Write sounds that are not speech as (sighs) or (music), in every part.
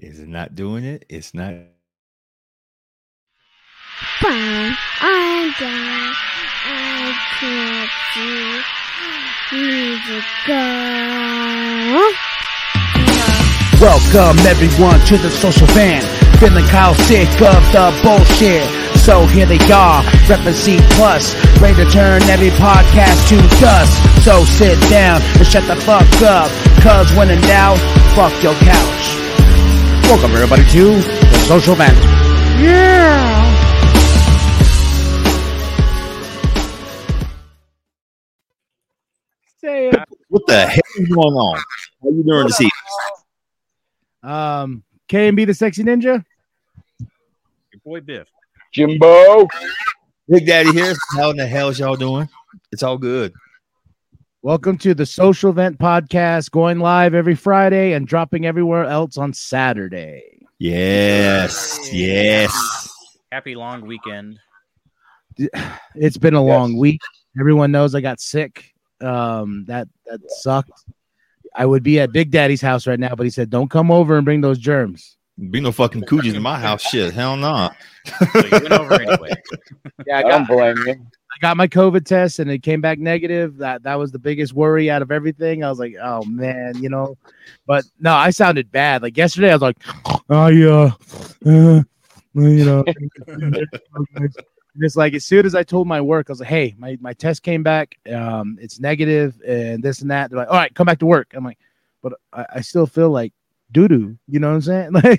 Is it not doing it? It's not. Fine, I'm down. I can't see. Music go. Welcome everyone to the Social Vent. Feeling Kyle sick of the bullshit. So here they are, reppin' C plus, ready to turn every podcast to dust. So sit down and shut the fuck up, cause when in doubt, fuck your couch. Welcome everybody to the Social Vent. Yeah. Say it. What the hell is going on? How you doing this evening? Um, KMB the sexy ninja. Your boy Biff. Jimbo. Big Daddy here. How in the hell is y'all doing? It's all good. Welcome to the Social Vent Podcast, going live every Friday and dropping everywhere else on Saturday. Yes, yes. Happy long weekend. (sighs) It's been a Yes. long week. Everyone knows I got sick. Um, that that sucked. I would be at Big Daddy's house right now, but he said, "Don't come over and bring those germs." Be no fucking coogies in my house. Shit, hell no. So you went over anyway. Yeah, (laughs) I I don't blame you. Got my COVID test and it came back negative. That that was the biggest worry out of everything. I was like, "Oh man," you know. But no, I sounded bad. Like yesterday, I was like, (sighs) "I uh, uh you know." It's like as soon as I told my work, I was like, "Hey, my, my test came back. Um, it's negative, and this and that." They're like, "All right, come back to work." I'm like, "But I, I still feel like doo doo." You know what I'm saying? (laughs) Like,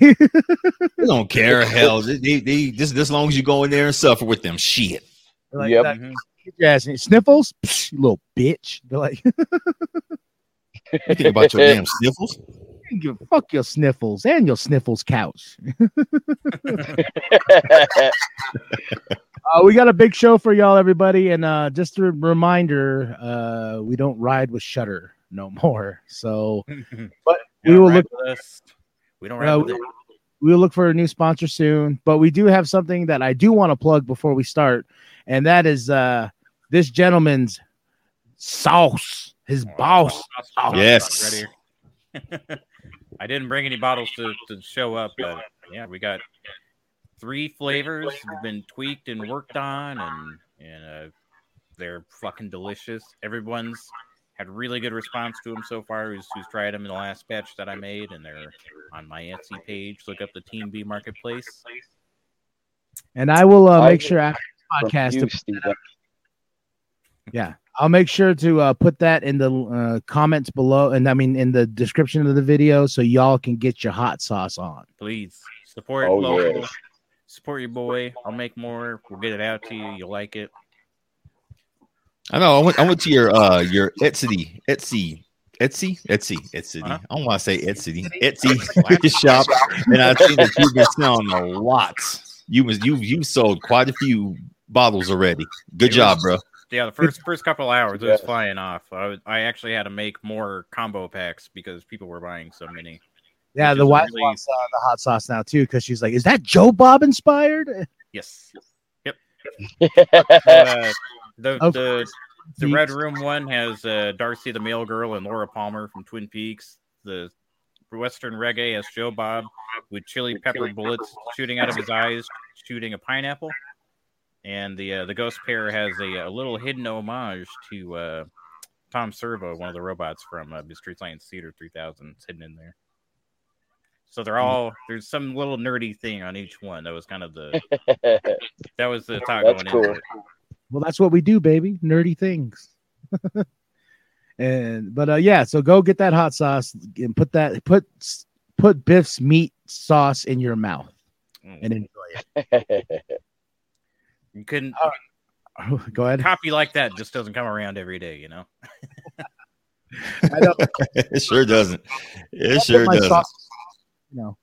They don't care. Hell, they, they, they just as long as you go in there and suffer with them. Shit. Like Yep. that, get your ass in- sniffles, Psh, you little bitch. They're like, (laughs) You think about your damn sniffles? "Give fuck your sniffles and your sniffles couch." (laughs) Uh, we got a big show for y'all, everybody, and uh, just a reminder: uh, we don't ride with Shudder no more. So (laughs) But You we will look. with us. We don't ride Uh, with it. We will look for a new sponsor soon. But we do have something that I do want to plug before we start, and that is uh, this gentleman's sauce, his boss. Oh, Yes. ready. (laughs) I didn't bring any bottles to, to show up, but yeah, we got three flavors have been tweaked and worked on, and and uh, they're fucking delicious. Everyone's had really good response to them so far. Who's, who's tried them in the last batch that I made, and they're on my Etsy page. Look up the Team B Marketplace. And I will uh, make sure after the podcast to Yeah, I'll make sure to uh, put that in the uh, comments below, and I mean in the description of the video, so y'all can get your hot sauce on. Please support Oh, local. yeah. Support your boy. I'll make more. We'll get it out to you. You'll like it. I know. I went. I went to your uh your Etsy Etsy Etsy Etsy Etsy. Uh-huh. I don't want to say Etsy Etsy (laughs) shop, and I think that you've been selling a lot. You was you you sold quite a few bottles already. Good It job, was- bro. Yeah, the first first couple hours it was flying off. I, was, I actually had to make more combo packs because people were buying so many. Yeah, the is wife really- wants uh, the hot sauce now too, because she's like, "Is that Joe Bob inspired?" Yes. Yep. (laughs) Uh, the Of the the red room one has uh, Darcy the Mail Girl and Laura Palmer from Twin Peaks. The Western Reggae has Joe Bob with chili pepper bullets shooting out of his eyes, shooting a pineapple. And the uh, the Ghost Pair has a, a little hidden homage to uh, Tom Servo, one of the robots from uh, Mystery Science Theater 3000, is hidden in there. So they're all there's some little nerdy thing on each one. That was kind of the (laughs) that was the thought That's going cool. into it. Well, that's what we do, baby. Nerdy things. (laughs) and but uh, yeah, so go get that hot sauce and put that put put Biff's meat sauce in your mouth Mm. and enjoy it. (laughs) You couldn't (laughs) go ahead. copy like that just doesn't come around every day, you know. I know. It sure doesn't. It That's sure doesn't. sauce- No.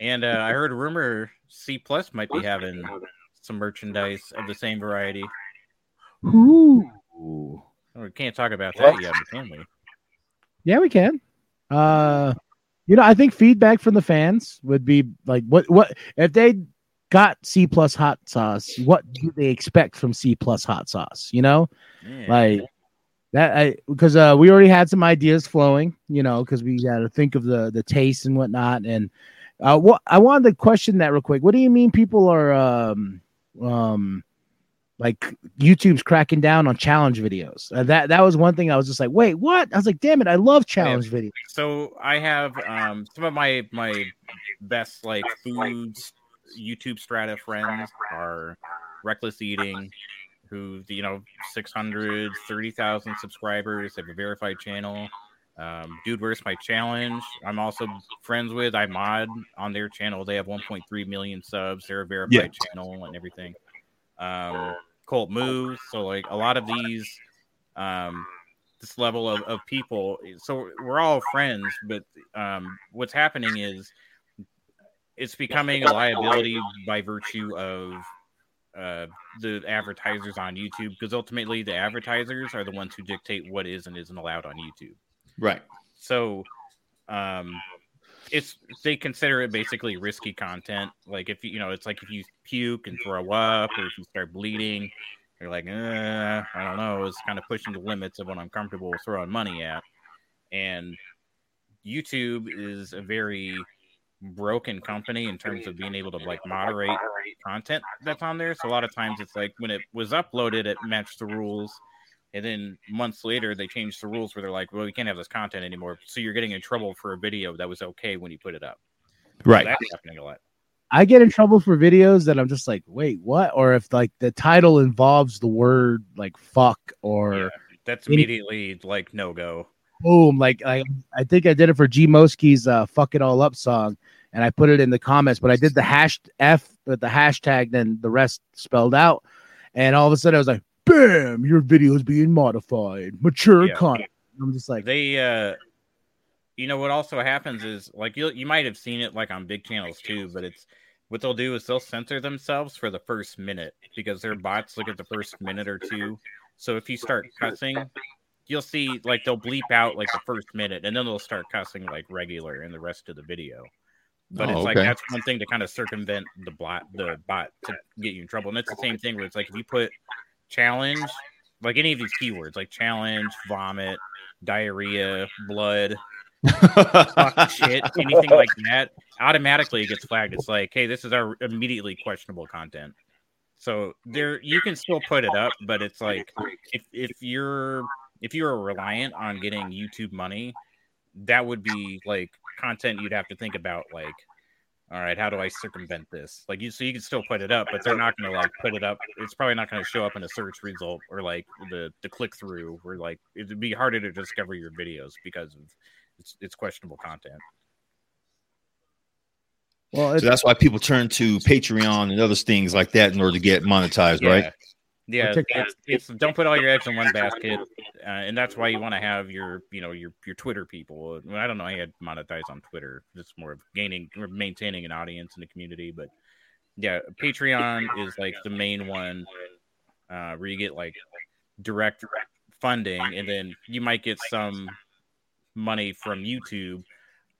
And uh, I heard a rumor C Plus might be having some merchandise of the same variety. Ooh. Oh, we can't talk about that yet, but can we? Yeah, we can. Uh, you know, I think feedback from the fans would be like, what, what if they got C plus hot sauce? What do they expect from C plus hot sauce? You know, Yeah. like that I because uh we already had some ideas flowing, you know, because we got to think of the the taste and whatnot. And uh, what I wanted to question that real quick. What do you mean people are um um like YouTube's cracking down on challenge videos? Uh, that that was one thing I was just like, wait, what? I was like, damn it, I love challenge videos. So I have um, some of my my best like foods YouTube strata friends are Reckless Eating, who you know 600 30,000 subscribers, have a verified channel. Um, Dude, where's my challenge? I'm also friends with. I mod on their channel. They have 1.3 million subs. They're a verified channel and everything. Um, Colt moves. So like a lot of these, um, this level of, of people. So we're all friends, but um, what's happening is it's becoming a liability by virtue of uh, the advertisers on YouTube because ultimately the advertisers are the ones who dictate what is and isn't allowed on YouTube. Right. So, um, it's they consider it basically risky content. Like if you you know, it's like if you puke and throw up, or if you start bleeding, you're like, eh, I don't know. It's kind of pushing the limits of what I'm comfortable throwing money at. And YouTube is a very broken company in terms of being able to like moderate content that's on there. So a lot of times it's like when it was uploaded, it matched the rules. And then months later, they changed the rules where they're like, well, we can't have this content anymore. So you're getting in trouble for a video that was okay when you put it up. So Right. that's happening a lot. I get in trouble for videos that I'm just like, wait, what? Or if like the title involves the word like fuck or Yeah, that's any- immediately like no go. boom, like I, I think I did it for G Moski's uh, "Fuck It All Up" song, and I put it in the comments. But I did the hash F with the hashtag, then the rest spelled out, and all of a sudden I was like, "Bam! Your video is being modified, mature Yeah. content." I'm just like, They, uh, you know, what also happens is like you you might have seen it like on big channels too, but it's what they'll do is they'll censor themselves for the first minute because their bots look at the first minute or two. So if you start cussing, you'll see like they'll bleep out like the first minute and then they'll start cussing like regular in the rest of the video. But Oh, it's like okay. that's one thing to kind of circumvent the bot the bot to get you in trouble. And it's the same thing where it's like if you put challenge, like any of these keywords, like challenge, vomit, diarrhea, blood, (laughs) shit, anything like that, automatically it gets flagged. It's like, hey, this is our immediately questionable content. So there, you can still put it up, but it's like if if you're if you're reliant on getting YouTube money, that would be like content you'd have to think about. Like, all right, how do I circumvent this? Like, you so you can still put it up, but they're not going to like put it up. It's probably not going to show up in a search result or like the the click through, or like it'd be harder to discover your videos because of it's it's questionable content. well, So that's why people turn to Patreon and other things like that in order to get monetized, right? Yeah, it's, it's don't put all your eggs in one basket, uh, and that's why you want to have your you know your your Twitter people. I don't know, I had monetized on Twitter. It's more of gaining or maintaining an audience in the community, but yeah, Patreon is like the main one uh, where you get like direct funding, and then you might get some money from YouTube.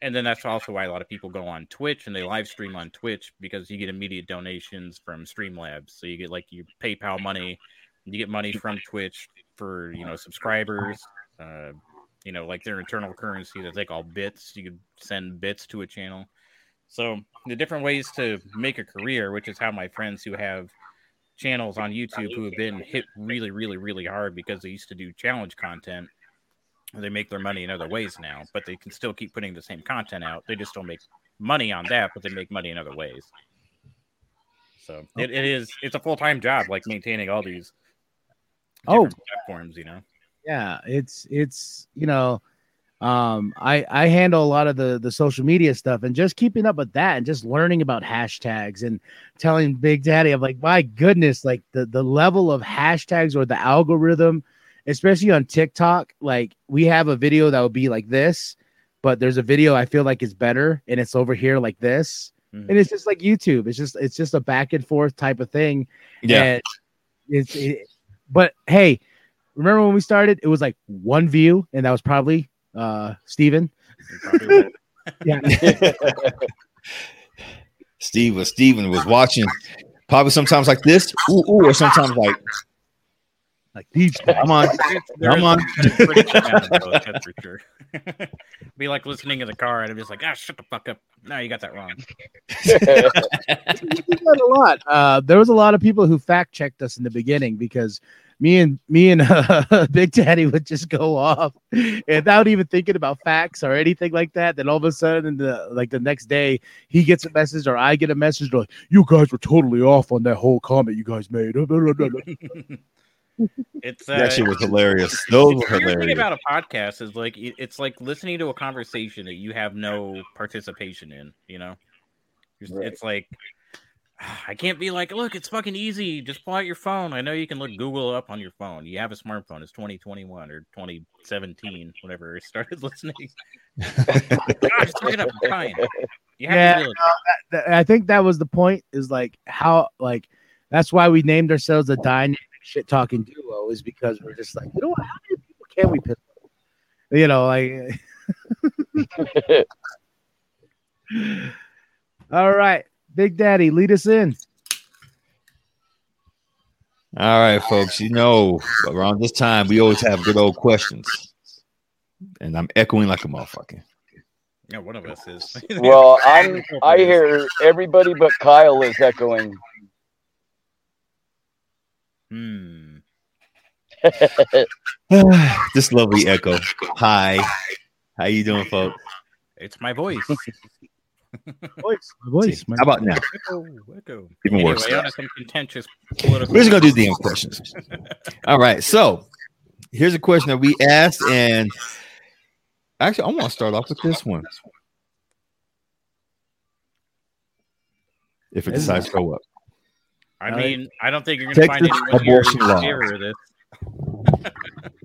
And then that's also why a lot of people go on Twitch and they live stream on Twitch because you get immediate donations from Streamlabs. So you get like your PayPal money, you get money from Twitch for you know subscribers. Uh, you know, like their internal currency that they call bits. You could send bits to a channel. So the different ways to make a career, which is how my friends who have channels on YouTube who have been hit really, really, really hard because they used to do challenge content. They make their money in other ways now, but they can still keep putting the same content out. They just don't make money on that, but they make money in other ways. So it, it is it's a full time job, like maintaining all these Oh. platforms. You know, yeah, it's it's you know, um, I I handle a lot of the the social media stuff and just keeping up with that and just learning about hashtags and telling Big Daddy, I'm like, my goodness, like the the level of hashtags or the algorithm, especially on TikTok. Like we have a video that would be like this, but there's a video I feel like is better and it's over here like this, Mhm. and it's just like YouTube. It's just it's just a back and forth type of thing. Yeah. And it's it, but hey, remember when we started? It was like one view, and that was probably uh Steven. Probably. (laughs) Yeah. Steve was Steven was watching probably sometimes like this, ooh, ooh, or sometimes like Like these guys. Come on. There Come on. a (laughs) pretty good amount of both, that's for sure. (laughs) Be like listening in the car, and I'm just like, ah, shut the fuck up. No, you got that wrong. we did that a lot. Uh, there was a lot of people who fact checked us in the beginning because me and me and uh, (laughs) Big Daddy would just go off without even thinking about facts or anything like that. Then all of a sudden, the like the next day, he gets a message or I get a message like, "You guys were totally off on that whole comment you guys made." It's uh, That shit was hilarious. Those were the thing hilarious. about a podcast is like it's like listening to a conversation that you have no participation in. You know, it's, Right. it's like (sighs) I can't be like, look, it's fucking easy. Just pull out your phone. I know you can look Google up on your phone. You have a smartphone. It's 2021 or 2017, whenever I started (laughs) listening. God, just look it up. It's fine. You have Yeah, to do it. I think that was the point. Is like how like that's why we named ourselves a dynamic shit talking duo. Is because we're just like, you know what? How many people can we piss? off? You know, like. (laughs) All right, Big Daddy, lead us in. All right, folks. You know, around this time, we always have good old questions. And I'm echoing like a motherfucker. Yeah, one of us is. well, I'm. (laughs) I hear everybody but Kyle is echoing. Hmm. (sighs) this lovely echo. Hi. How you doing, folks? It's my voice. (laughs) Voice, my voice. my- How about now? Echo, echo. Even anyway, worse. on some contentious political. We're just gonna do the damn questions. All right. So here's a question that we asked, and actually, I want to start off with this one. If it decides to go up, I All right. mean, I don't think you're going to find Texas anyone here abortion who's in law. this. (laughs)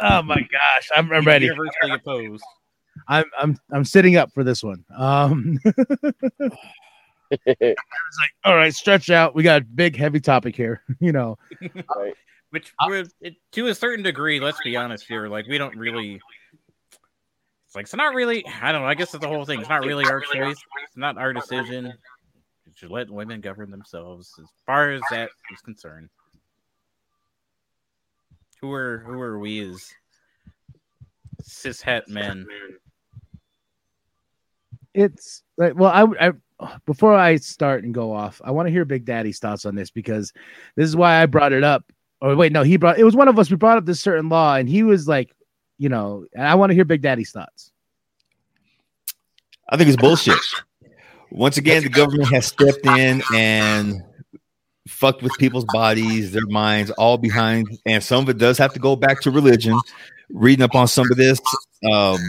Oh my gosh, I'm, I'm ready. Universally opposed. I'm I'm I'm sitting up for this one. Um, (laughs) I was like, all right, stretch out. We got a big, heavy topic here. (laughs) You know, right. Which, would, it, to a certain degree, let's be honest here, like we don't really. It's like it's not really. I don't know. I guess it's the whole thing. It's not really our choice. It's not our decision. We should let women govern themselves as far as that is concerned. Who are who are we as cishet men? it's like well, I, I before I start and go off, I want to hear Big Daddy's thoughts on this because this is why I brought it up. Or wait, no, he brought it was one of us. We brought up this certain law, and he was like, you know, and I want to hear Big Daddy's thoughts. I think it's bullshit. Once again, the government has stepped in and fucked with people's bodies, their minds, all behind, and some of it does have to go back to religion. Reading up on some of this, um,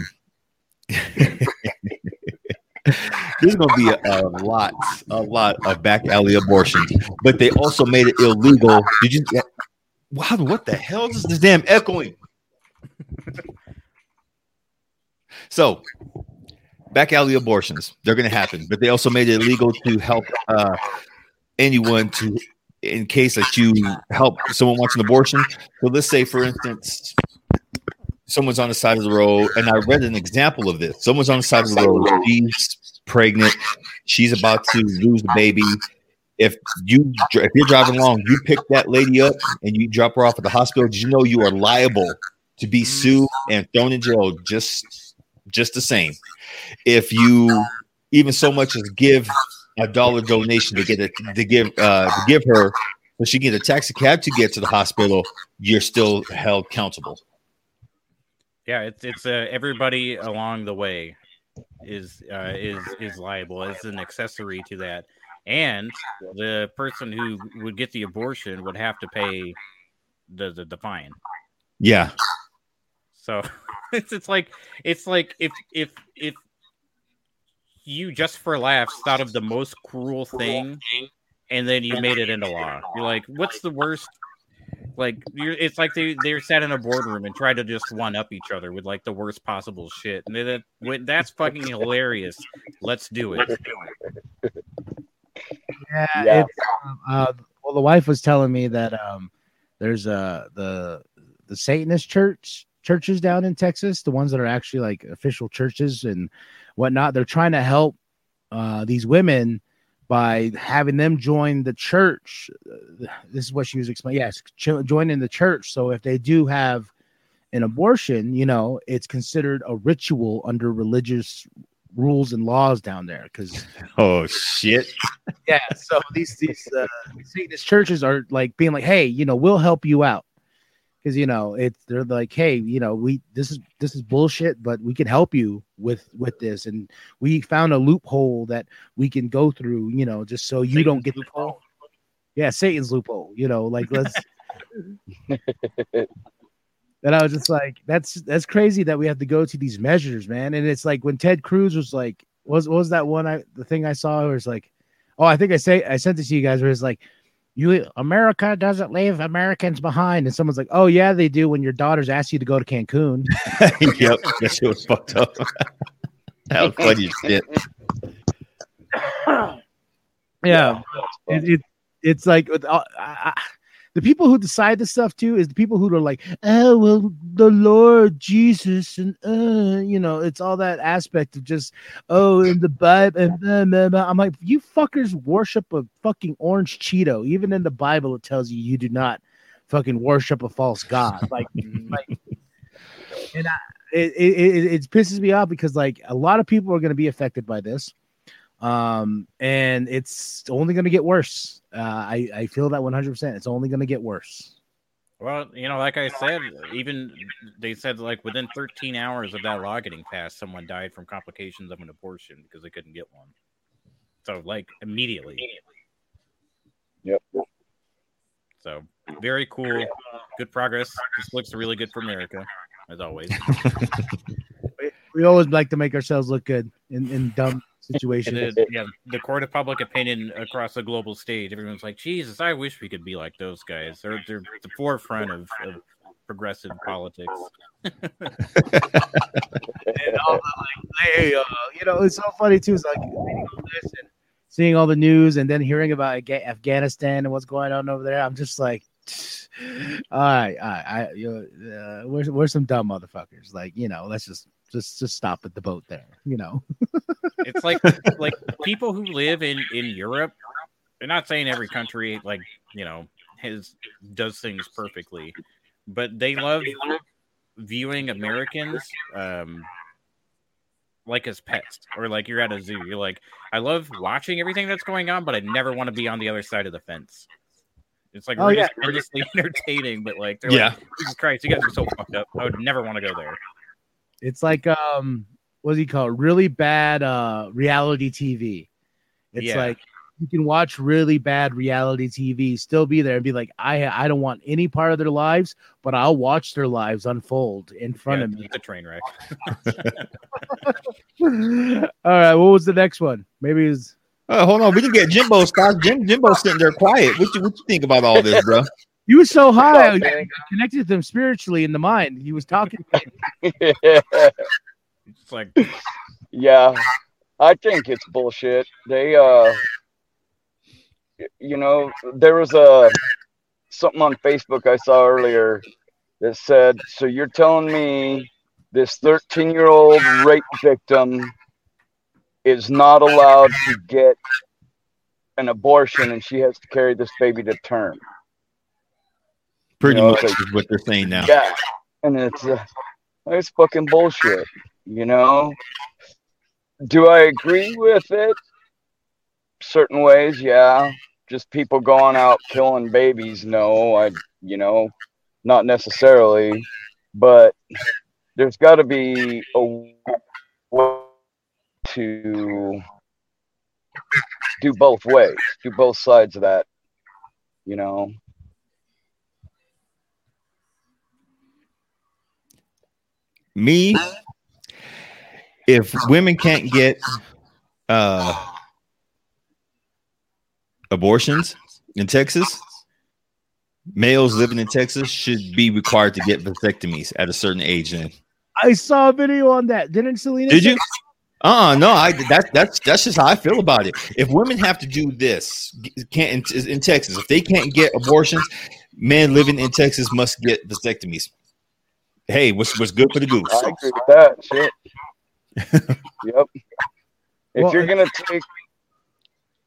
(laughs) there's going to be a, a lot, a lot of back alley abortions, but they also made it illegal. Did you? Wow, what the hell is this damn echoing? so, back alley abortions, they're going to happen, but they also made it illegal to help uh, anyone to, in case that you help someone wants an abortion. So, let's say, for instance, someone's on the side of the road, and I read an example of this. Someone's on the side of the road, she's pregnant, she's about to lose the baby. If you if you're driving along, you pick that lady up and you drop her off at the hospital. Did you know you are liable to be sued and thrown in jail just just the same? If you even so much as give a dollar donation to get it to give uh to give her so she can get a taxi cab to get to the hospital, you're still held accountable. Yeah, it's it's uh, everybody along the way is uh, is is liable as an accessory to that, and the person who would get the abortion would have to pay the the, the fine. Yeah. So (laughs) it's it's like it's like if if if you just for laughs thought of the most cruel thing, and then you made it into law. You're like, what's the worst? Like you're, it's like they they sat in a boardroom and tried to just one up each other with like the worst possible shit. And they, that when- that's fucking hilarious. Let's do it. Yeah, Yeah. It's, um, uh, well, the wife was telling me that um, there's uh the the Satanist church churches down in Texas, the ones that are actually like official churches and whatnot. They're trying to help uh, these women by having them join the church. This is what she was explaining. Yes, ch- joining the church. So if they do have an abortion, you know, it's considered a ritual under religious rules and laws down there. Because (laughs) Oh shit! yeah, so these these uh, Satanist churches are like being like, hey, you know, we'll help you out. Because you know, it's they're like, hey, you know, we this is this is bullshit, but we can help you with with this, and we found a loophole that we can go through, you know, just so you don't Satan's get the loophole. yeah, Satan's loophole, you know, like let's. (laughs) and I was just like, that's that's crazy that we have to go to these measures, man. And it's like when Ted Cruz was like, was what was that one I the thing I saw where it's like, oh, I think I say I sent it to you guys where it's like, you America doesn't leave Americans behind, and someone's like, oh yeah, they do when your daughters ask you to go to Cancun. (laughs) yep, that shit was fucked up. (laughs) that was funny shit. yeah, it, it it's like with, I, I, the people who decide this stuff too is the people who are like, oh well, the Lord Jesus, and uh, you know, it's all that aspect of just oh, in the Bible, and blah, blah, blah. I'm like, you fuckers worship a fucking orange Cheeto. Even in the Bible, it tells you you do not fucking worship a false god. Like, like and I, it, it, it it pisses me off because like a lot of people are going to be affected by this um and it's only going to get worse uh i i feel that 100% it's only going to get worse Well, you know, like I said, even they said like within 13 hours of that law getting passed, someone died from complications of an abortion because they couldn't get one. So like immediately. Yep. So very cool, good progress. This looks really good for America, as always. (laughs) we, we always like to make ourselves look good in, in dumb And situations then, yeah, the court of public opinion across the global stage, everyone's like, Jesus, I wish we could be like those guys. They're they're the forefront of, of progressive politics. (laughs) and all the, like, hey, uh, you know, it's so funny too. It's like reading all this and seeing all the news, and then hearing about Afghanistan and what's going on over there. I'm just like, (laughs) all right, all right, I, you know, uh, we're we're some dumb motherfuckers. Like, you know, let's just just just stop at the boat there. You know, (laughs) It's like like people who live in in Europe. They're not saying every country like you know has does things perfectly, but they love viewing Americans um like as pets or like you're at a zoo. You're like, I love watching everything that's going on, but I never want to be on the other side of the fence. It's like Oh, we're yeah. just earnestly (laughs) entertaining, but like they're Yeah. like, Jesus Christ, you guys are so fucked up. I would never want to go there. it's like um, what's he called? Really bad uh reality TV. It's Yeah. like you can watch really bad reality TV, still be there and be like, I I don't want any part of their lives, but I'll watch their lives unfold in front Yeah, of me. It's a train wreck. (laughs) All right, what was the next one? Maybe it's Oh, hold on, we can get Jimbo Scott. Jim Jimbo's sitting there quiet. What you what you think about all this, bro? you were so high, I man. connected with him spiritually in the mind. He was talking. (laughs) It's like yeah, I think it's bullshit. They, uh, you know, there was a something on Facebook I saw earlier that said, "So you're telling me this 13 year old rape victim is not allowed to get an abortion, and she has to carry this baby to term?" Pretty You know, much it's is what they're saying now. Yeah, and it's uh, it's fucking bullshit. You know, do I agree with it? Certain ways, yeah. Just people going out killing babies, no. I, you know, not necessarily, but there's got to be a way to do both ways, do both sides of that. You know, Me, if women can't get uh abortions in Texas, males living in Texas should be required to get vasectomies at a certain age. Then I saw a video on that. Didn't Selena? did say- you? Uh no, I that's that's that's just how I feel about it. If women have to do this, can't in, in Texas, if they can't get abortions, men living in Texas must get vasectomies. Hey, what's what's good for the goose? I agree with that. Shit. (laughs) yep. If Well, you're gonna take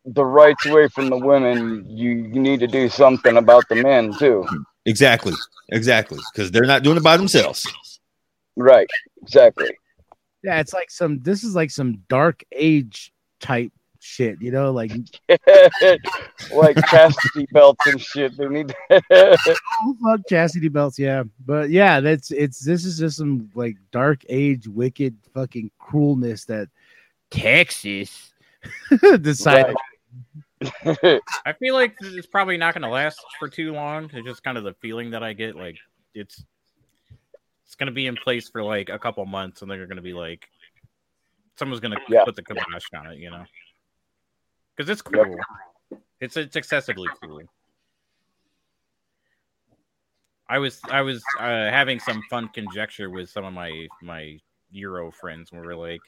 the rights away from the women, you need to do something about the men too. Exactly. Exactly. Because they're not doing it by themselves. Right. Exactly. Yeah, it's like some. This is like some dark age type shit. You know, like (laughs) like chastity belts and shit. They need. (laughs) oh, fuck chastity belts. Yeah, but yeah, that's it's. This is just some like dark age, wicked, fucking cruelness that Texas (laughs) decided. I feel like it's probably not going to last for too long. It's just kind of the feeling that I get. Like it's it's going to be in place for like a couple months, and they're going to be like, someone's going to Yeah. put the kibosh on it, you know? Because it's cruel. It's it's excessively cool. I was I was uh, having some fun conjecture with some of my my Euro friends, where we're like,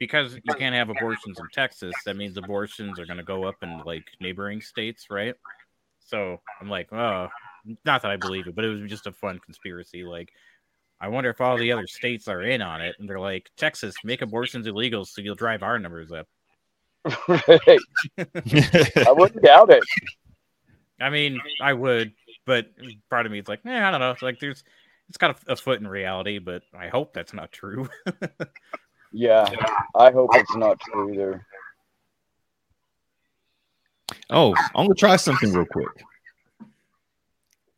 because you can't have abortions in Texas, that means abortions are going to go up in like neighboring states, right? So I'm like, oh, not that I believe it, but it was just a fun conspiracy. Like, I wonder if all the other states are in on it, and they're like, Texas, make abortions illegal, so you'll drive our numbers up. (laughs) right. I wouldn't doubt it. I mean, I would, but part of me is like, eh, I don't know. It's like there's, it's got a, a foot in reality, but I hope that's not true. (laughs) Yeah. I hope it's not true either. oh, I'm gonna try something real quick.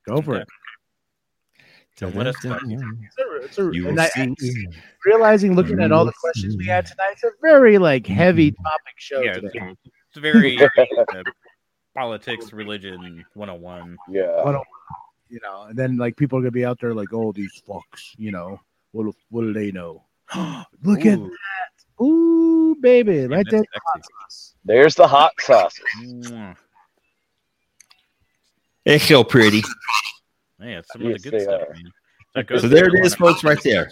Go for it. (laughs) Don't let us touch It's a- it's a- You and will I- I- realizing, looking at all the questions we had tonight, it's a very like heavy topic show yeah, today. it's, it's very (laughs) uh, politics, religion 101. Yeah. What a- you know, and then like people are gonna be out there like, oh, these fucks, you know, what do- what do they know? (gasps) Look at that. ooh, baby, right there. that's sexy. There's the hot sauces. Mwah. It's so pretty. Yeah, it's some of the good stuff, man. So there it is, folks, right there.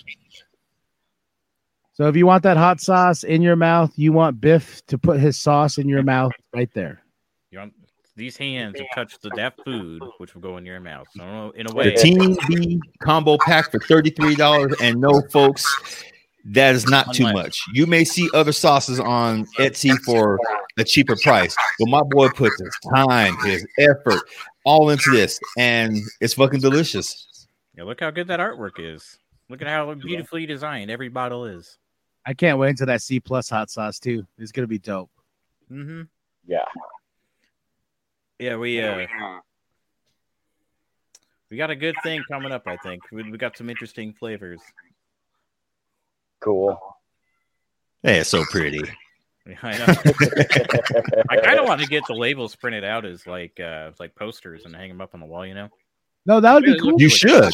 So if you want that hot sauce in your mouth, you want Biff to put his sauce in your mouth right there. You want, these hands have touched the, that food, which will go in your mouth. So in a way, The way, Team B combo pack for $33. And no, folks, that is not too much. You may see other sauces on Etsy for a cheaper price, but my boy puts his time, his effort all into this, and it's fucking delicious. yeah, look how good that artwork is. Look at how beautifully designed every bottle is. I can't wait until that C plus hot sauce too. It's gonna be dope. Mm-hmm. Yeah. Yeah, we uh, we got a good thing coming up. I think we, we got some interesting flavors. Cool. Hey, it's so pretty. Yeah, (laughs) I know. I kind of want to get the labels printed out as like uh like posters and hang them up on the wall. You know. No, that would be cool. You should.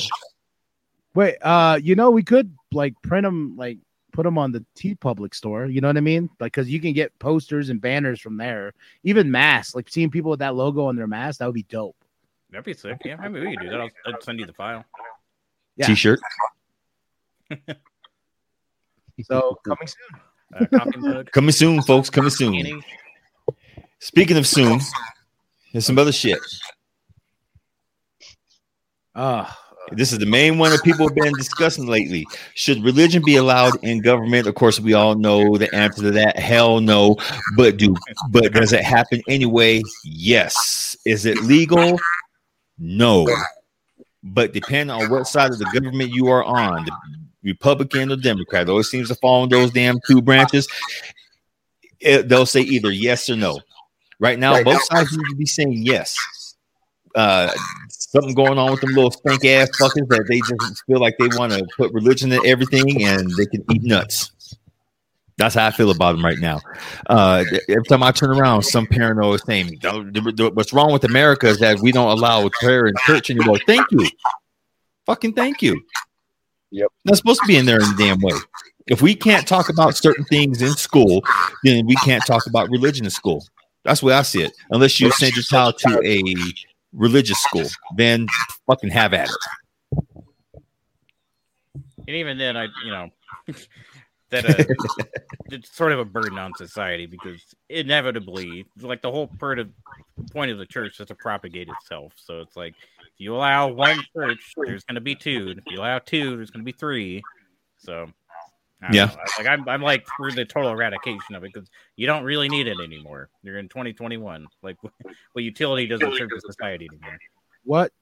Wait, uh, you know, we could like print them, like put them on the TeePublic store. You know what I mean? Like, because you can get posters and banners from there, even masks. Like seeing people with that logo on their mask, that would be dope. That'd be sick. Yeah, maybe we could do that. I'll, I'll send you the file. Yeah. T-shirt. (laughs) So coming soon. Uh. Coming soon, folks. Coming soon. Speaking of soon, there's some other shit. Uh, This is the main one that people have been discussing lately. Should religion be allowed in government? Of course, we all know the answer to that. Hell no. But do but does it happen anyway? Yes. Is it legal? No. But depending on what side of the government you are on, the Republican or Democrat, it always seems to fall in those damn two branches. It- they'll say either yes or no. Right now, both sides need to be saying yes. Uh, something going on with them little stank ass fuckers that they just feel like they want to put religion in everything and they can eat nuts. That's how I feel about them right now. Uh, every time I turn around, some paranoid is saying, "Don't- th- th- "What's wrong with America is that we don't allow prayer in church anymore." Thank you, fucking thank you. Yep. Not supposed to be in there in the damn way. If we can't talk about certain things in school, then we can't talk about religion in school. That's the way I see it. Unless you send your child to a religious school, then fucking have at it. And even then, I you know (laughs) that uh, (laughs) it's sort of a burden on society because inevitably, like the whole part of point of the church is to propagate itself. So it's like if you allow one (laughs) church, there's going to be two. And if you allow two, there's going to be three. So I Yeah. know. Like I'm, I'm like for the total eradication of it because you don't really need it anymore. You're in 2021. Like, (laughs) what utility doesn't serve the society anymore? what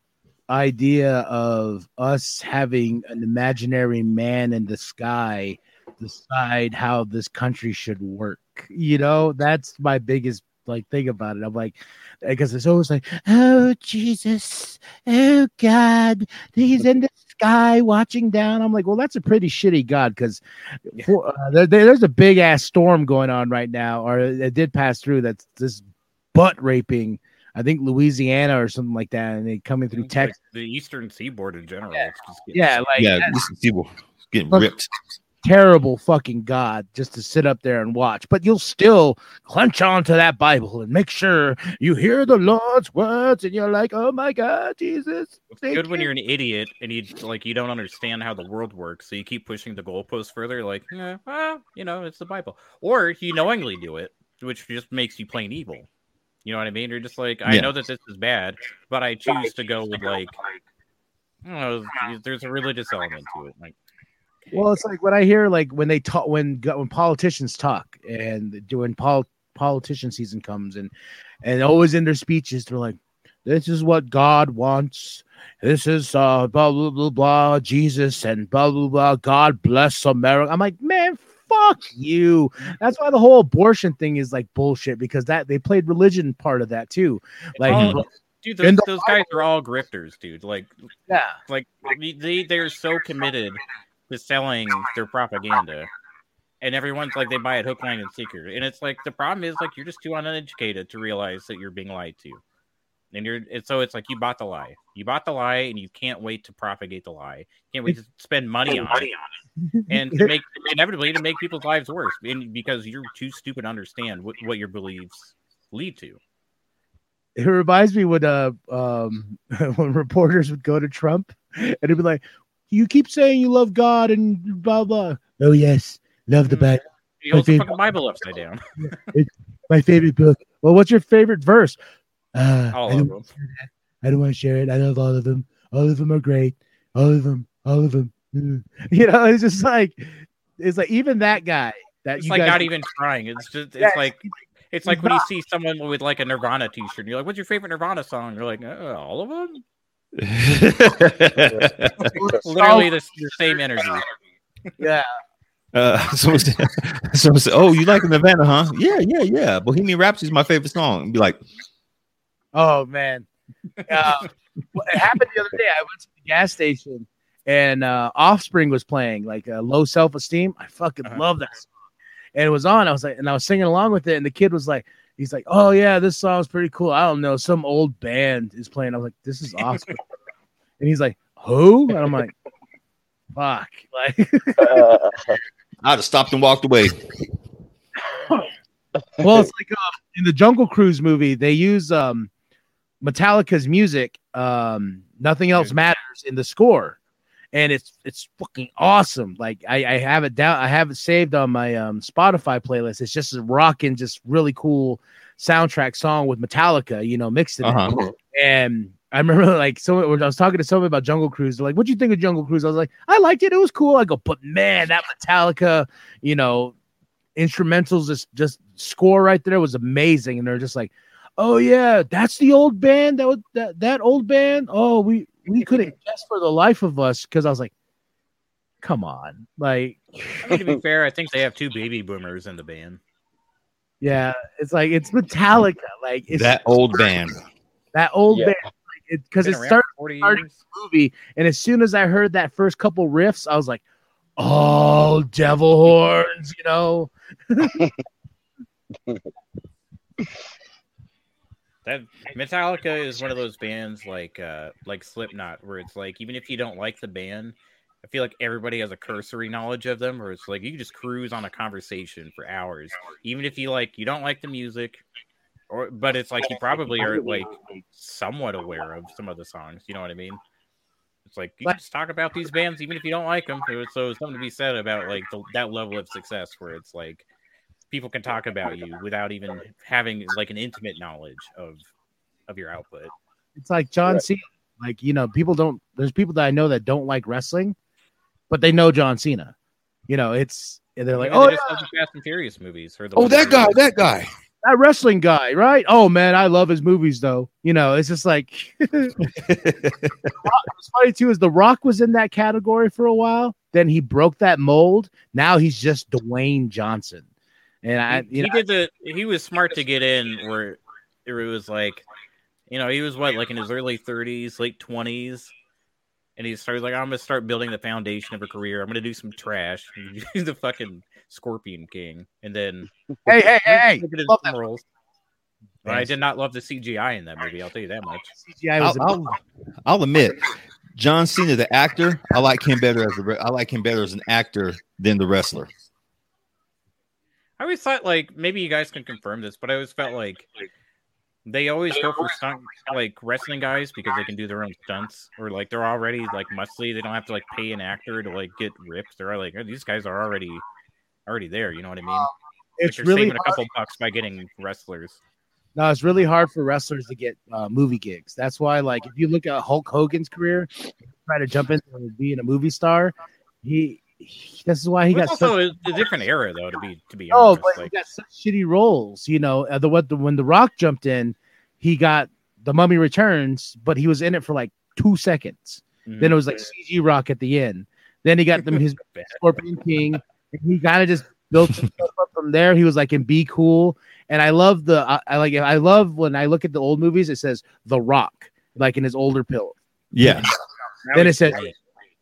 idea of us having an imaginary man in the sky decide how this country should work you know that's my biggest like think about it i'm like because it's always like oh jesus oh god he's in the sky watching down i'm like well that's a pretty shitty god because uh, there, there's a big ass storm going on right now or it did pass through that's this butt raping I think Louisiana or something like that, and they coming through It's like Texas. the eastern seaboard in general. It's just getting Yeah, like yeah, that's this is people getting ripped. Terrible fucking God just to sit up there and watch. But you'll still clench onto that Bible and make sure you hear the Lord's words, and you're like, "Oh my God, Jesus!" It's good when you." you're an idiot and you like you don't understand how the world works, so you keep pushing the goalposts further. Like, eh, well, you know, it's the Bible, or you knowingly do it, which just makes you plain evil. You know what I mean? You're just like, I Yeah. know that this is bad, but I choose to go with like, don't know, there's a religious element to it. Like, Well, it's like when I hear like when they talk when when politicians talk and doing pol- politician season comes and and always in their speeches they're like, "This is what God wants. This is uh blah blah blah blah Jesus and blah blah blah. God bless America." I'm like, man. Fuck you. That's why the whole abortion thing is like bullshit because that they played religion part of that too. Like, dude, those, those guys are all grifters, dude. Like, yeah, like they they're so committed to selling their propaganda. And everyone's like they buy it hook line and sinker. And it's like the problem is like you're just too uneducated to realize that you're being lied to. And you're and so it's like you bought the lie. You bought the lie and you can't wait to propagate the lie. Can't wait to spend money on it. (laughs) And to make inevitably to make people's lives worse and because you're too stupid to understand what, what your beliefs lead to. It reminds me when uh um (laughs) when reporters would go to Trump and it'd be like, "You keep saying you love God and blah blah." Oh yes, love the Mm. Bible. he holds the fucking bible upside down (laughs) My favorite book. Well, what's your favorite verse? Uh, all I, of don't, them I don't want to share it. I love all of them. All of them are great. All of them. All of them. Mm. (laughs) You know, it's just like it's like even that guy that it's you like guys not even trying it's (laughs) just it's Yes. like It's like when you see someone with like a Nirvana T-shirt, and you're like, "What's your favorite Nirvana song?" You're like, uh, "All of them." Literally (laughs) the, the same energy. yeah. Uh, (laughs) someone said, (laughs) someone said, "Oh, you like Nirvana, huh?" Yeah, yeah, yeah. Bohemian Rhapsody is my favorite song. And be like, Oh man, uh, it happened the other day. I went to the gas station and uh, Offspring was playing, like uh, "Low Self Esteem." I fucking Uh-huh. love that song, and it was on. I was like, and I was singing along with it, and the kid was like, he's like, "Oh yeah, this song's pretty cool." I don't know, some old band is playing. I was like, "This is (laughs) awesome," and he's like, "Who?" And I'm like, "Fuck!" (laughs) Like, Uh, (laughs) I'd have stopped and walked away. well, it's like um, in the Jungle Cruise movie, they use um, Metallica's music. Um, Nothing else matters in the score, and it's it's fucking awesome. Like I, I have it down, I have it saved on my um, Spotify playlist. It's just a rocking, just really cool soundtrack song with Metallica, you know, mixed in. Uh-huh. And I remember (laughs) like someone when I was talking to someone about Jungle Cruise. They're like, "What do you think of Jungle Cruise?" I was like, "I liked it. It was cool." I go, "But man, that Metallica, you know, instrumentals, just just score right there was amazing." And they're just like, "Oh yeah, that's the old band. That was that that old band. Oh, we we couldn't guess for the life of us." Because I was like, "Come on, like." I mean, to be (laughs) fair, I think they have two baby boomers in the band. Yeah, it's like it's Metallica, like it's that old band. that old Yeah. band, because Been it around started for 40 started- years. movie. And as soon as I heard that first couple riffs, I was like, "Oh, devil horns!" You know. (laughs) (laughs) That Metallica is one of those bands like uh like Slipknot where it's like even if you don't like the band, I feel like everybody has a cursory knowledge of them where it's like you can just cruise on a conversation for hours. Even if you like you don't like the music or but it's like you probably are like somewhat aware of some of the songs, you know what I mean? It's like you can just talk about these bands even if you don't like them. So, so something to be said about like the, that level of success where it's like people can talk about you without even having like an intimate knowledge of of your output. It's like John Right. Cena. Like you know, people don't. There's people that I know that don't like wrestling, but they know John Cena. You know, it's and they're like, Maybe oh, they yeah, the Fast and Furious movies. Or the Oh, that guy, that guy. that wrestling guy, right? Oh man, I love his movies though. You know, it's just like (laughs) it's funny too is the Rock was in that category for a while. Then he broke that mold. Now he's just Dwayne Johnson. And I, he, you he know, did the he was smart to get in where it was like you know he was what like in his early 30s late 20s and he started like i'm gonna start building the foundation of a career i'm gonna do some trash (laughs) he's the fucking scorpion king and then hey, hey, (laughs) hey, hey, look at his love that roles. But I did not love the CGI in that movie. I'll tell you that much. CGI was I'll, a- I'll, I'll admit, John Cena, the actor, I like him better as a, I like him better as an actor than the wrestler. I always thought like maybe you guys can confirm this, but I always felt like they always go for stunt like wrestling guys because they can do their own stunts or like they're already like muscly. They don't have to like pay an actor to like get ripped. They're like these guys are already already there. You know what I mean? it's Like, you're really saving a couple bucks by getting wrestlers. no, it's really hard for wrestlers to get uh, movie gigs. That's why, like, if you look at Hulk Hogan's career, try to jump into being a movie star, he, he this is why he got such also a, a different era though. To be to be Oh, honest, but like, he got such shitty roles. You know, uh, the what the when the Rock jumped in, he got the Mummy Returns, but he was in it for like two seconds. mhm. Then it was like CG Rock at the end. Then he got them his (laughs) Scorpion King. And he kind of just built himself up from there. He was like in Be Cool, and I love the I, I like I love when I look at the old movies. It says The Rock, like in his older pill. Yeah. Then it said- great.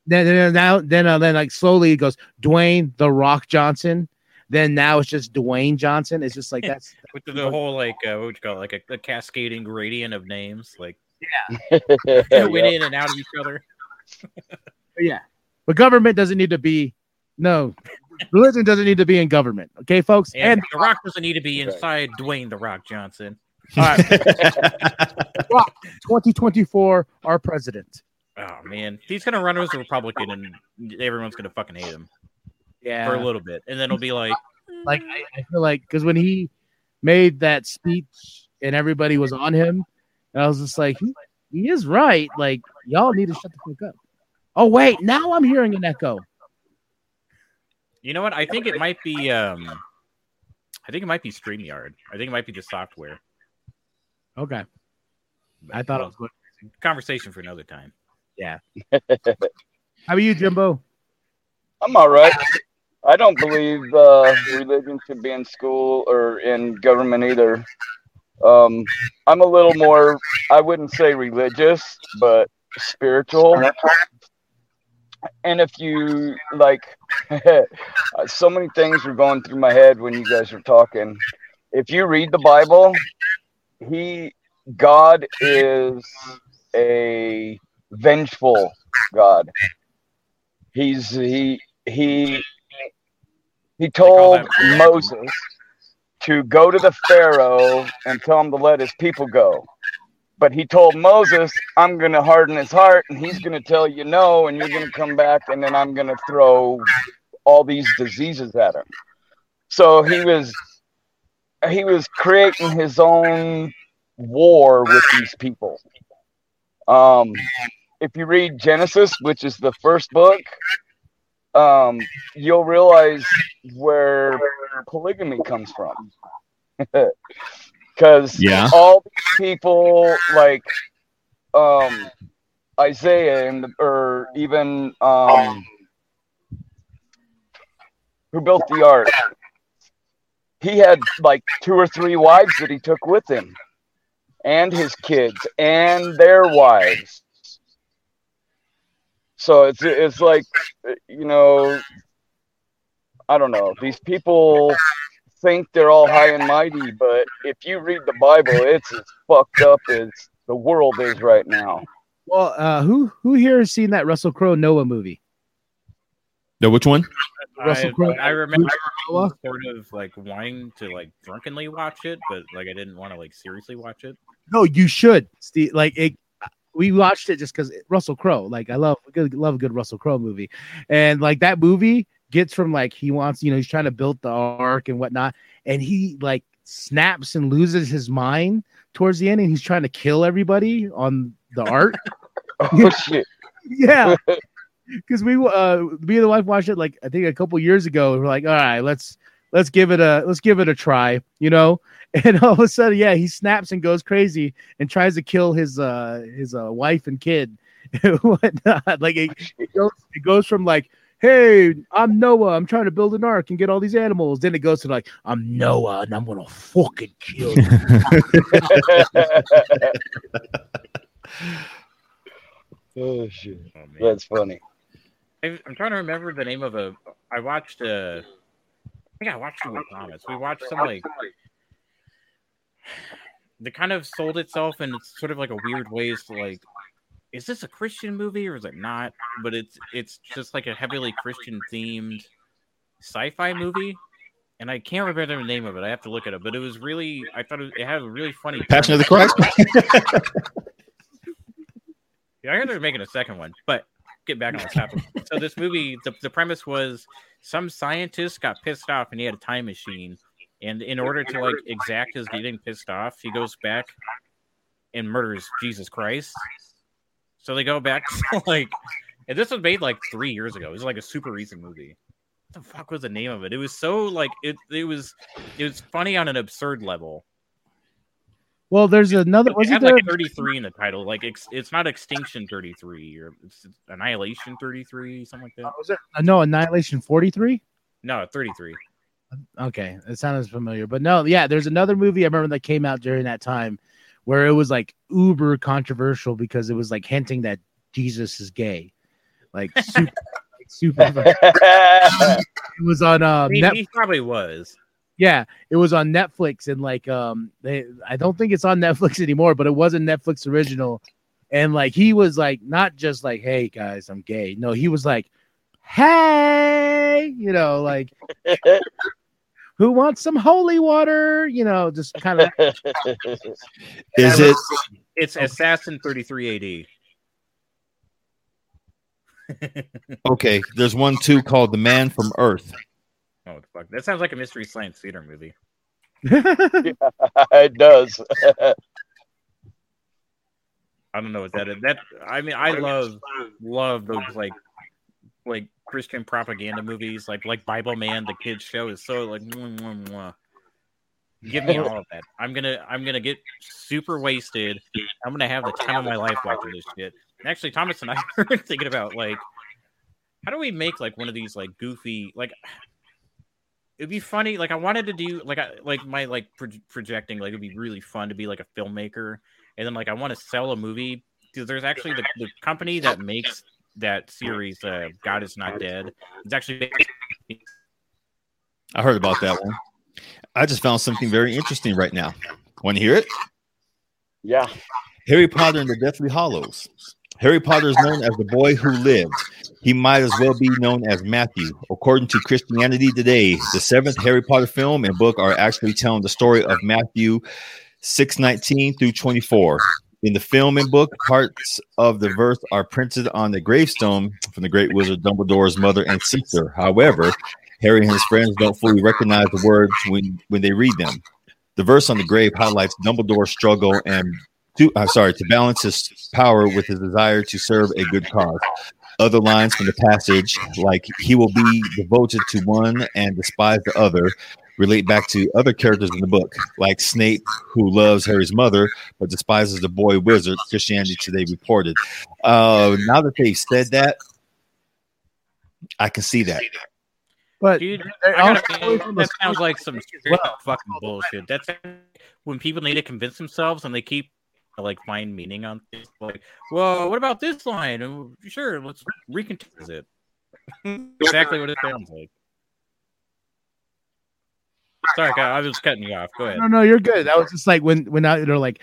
Then then now then uh, then like slowly it goes Dwayne The Rock Johnson. Then now it's just Dwayne Johnson. It's just like (laughs) that's with the, the whole like uh, what would you call it? like a, a cascading gradient of names, like Yeah. (laughs) they went in and out of each other. (laughs) yeah. But government doesn't need to be no religion doesn't need to be in government. Okay, folks. And, And The Rock doesn't need to be inside Dwayne the Rock Johnson. all right, 2024, our president. Oh man, he's gonna run as a Republican, and everyone's gonna fucking hate him Yeah. for a little bit, and then it'll be like, like I, I feel like because when he made that speech and everybody was on him, and I was just like, he, he is right. Like y'all need to shut the fuck up. Oh wait, now I'm hearing an echo. you know what? I think it might be. um I think it might be Streamyard. I think it might be the software. Okay, I thought it was good. conversation for another time. How are you, Jimbo? I'm all right. I don't believe uh, religion should be in school or in government either. Um, I'm a little more, I wouldn't say religious, but spiritual. And if you like, (laughs) so many things were going through my head when you guys were talking. If you read the Bible, he, God is a vengeful God. He's he he he told Moses to go to the Pharaoh and tell him to let his people go. But he told Moses, I'm going to harden his heart and he's going to tell you no, and you're going to come back, and then I'm going to throw all these diseases at him. So he was he was creating his own war with these people. Um, if you read Genesis, which is the first book, um, you'll realize where polygamy comes from. (laughs) Because Yeah. all these people, like um, Isaiah, and or even um, who built the ark, he had like two or three wives that he took with him, and his kids, and their wives. So it's it's like you know, I don't know. These people think they're all high and mighty, but if you read the Bible, it's as fucked up as the world is right now. Well, uh, who who here has seen that Russell Crowe Noah movie? No, which one? Russell I, Crowe. I remember Noah? sort of like wanting to like drunkenly watch it, but like I didn't want to like seriously watch it. No, you should. Steve. Like it, we watched it just because Russell Crowe. Like I love good, love a good Russell Crowe movie, and like that movie gets from like he wants, you know, he's trying to build the ark and whatnot, and he like snaps and loses his mind towards the end, and he's trying to kill everybody on the ark. (laughs) Oh shit! (laughs) yeah, because we uh me and the wife watched it like I think a couple years ago. and We're like, all right, let's let's give it a let's give it a try, you know. (laughs) And all of a sudden, yeah, he snaps and goes crazy and tries to kill his uh his uh, wife and kid (laughs) and whatnot. Like it, (laughs) it goes it goes from like, hey, I'm Noah, I'm trying to build an ark and get all these animals. Then it goes to like, I'm Noah and I'm gonna fucking kill you. oh shit, Oh, man. that's funny. I, I'm trying to remember the name of a. I watched. Uh, I think I watched it with Thomas. We watched some like. That kind of sold itself in sort of like a weird ways to like. Is this a Christian movie or is it not? But it's it's just like a heavily Christian themed sci-fi movie, and I can't remember the name of it. I have to look at it. But it was really. I thought it, it had a really funny. Passion of the. Christ. (laughs) Yeah, I heard they're making a second one, but get back on what's happening. so this movie, the, the premise was some scientist got pissed off and he had a time machine, and in order to like exact his getting pissed off, he goes back and murders Jesus Christ. So they go back (laughs) to like, and this was made like three years ago. It was like a super recent movie. What the fuck was the name of it? It was so like it. It was it was funny on an absurd level. Well, there's another. It Was it had there? like 33 in the title. Like it's, it's not Extinction 33 or it's Annihilation 33, something like that. Was it uh, no Annihilation 43? No, 33. Okay, it sounds familiar, but no, yeah, there's another movie I remember that came out during that time where it was like uber controversial because it was like hinting that Jesus is gay, like (laughs) super, like, super. (laughs) It was on um, Net- he probably was. yeah, it was on Netflix and like um, they I don't think it's on Netflix anymore, but it was a Netflix original, and like he was like not just like hey guys I'm gay, no, he was like hey, you know, like (laughs) who wants some holy water, you know, just kind of (laughs) Is it? It's Assassin 33 AD. (laughs) Okay, there's one too called The Man from Earth. Oh, the fuck. That sounds like a mystery science theater movie. (laughs) it does. I don't know what that is. That I mean, I love love those like like Christian propaganda movies, like like Bible Man, the kids show is so like. mwah, mwah, mwah. Give me all of that. I'm gonna I'm gonna get super wasted. I'm gonna have the time of my life watching this shit. Actually, Thomas and I (laughs) were thinking about like, how do we make like one of these like goofy like. It'd be funny. Like I wanted to do like I like my like pro- projecting like it'd be really fun to be like a filmmaker and then like I want to sell a movie because there's actually the, the company that makes that series, uh, God is Not Dead. It's actually I heard about that one. I just found something very interesting right now. Want to hear it? yeah. Harry Potter and the Deathly Hallows. Harry Potter is known as the boy who lived. He might as well be known as Matthew. According to Christianity Today, the seventh Harry Potter film and book are actually telling the story of Matthew 619 through 24. In the film and book, parts of the verse are printed on the gravestone from the great wizard Dumbledore's mother and sister. However, Harry and his friends don't fully recognize the words when, when they read them. The verse on the grave highlights Dumbledore's struggle and to I'm sorry to balance his power with his desire to serve a good cause. Other lines from the passage, like he will be devoted to one and despise the other, relate back to other characters in the book, like Snape, who loves Harry's mother but despises the boy wizard. Christianity Today reported. Uh, now that they've said that, I can see that. but dude. I also gotta, coming that sounds like some Well- fucking bullshit. That's when people need to convince themselves and they keep like find meaning on things. Like, well, what about this line? And sure, let's recontextualize it. (laughs) exactly what it sounds like. Sorry, I was cutting you off. Go ahead. No, no, you're good. That was just like when when I, they're like,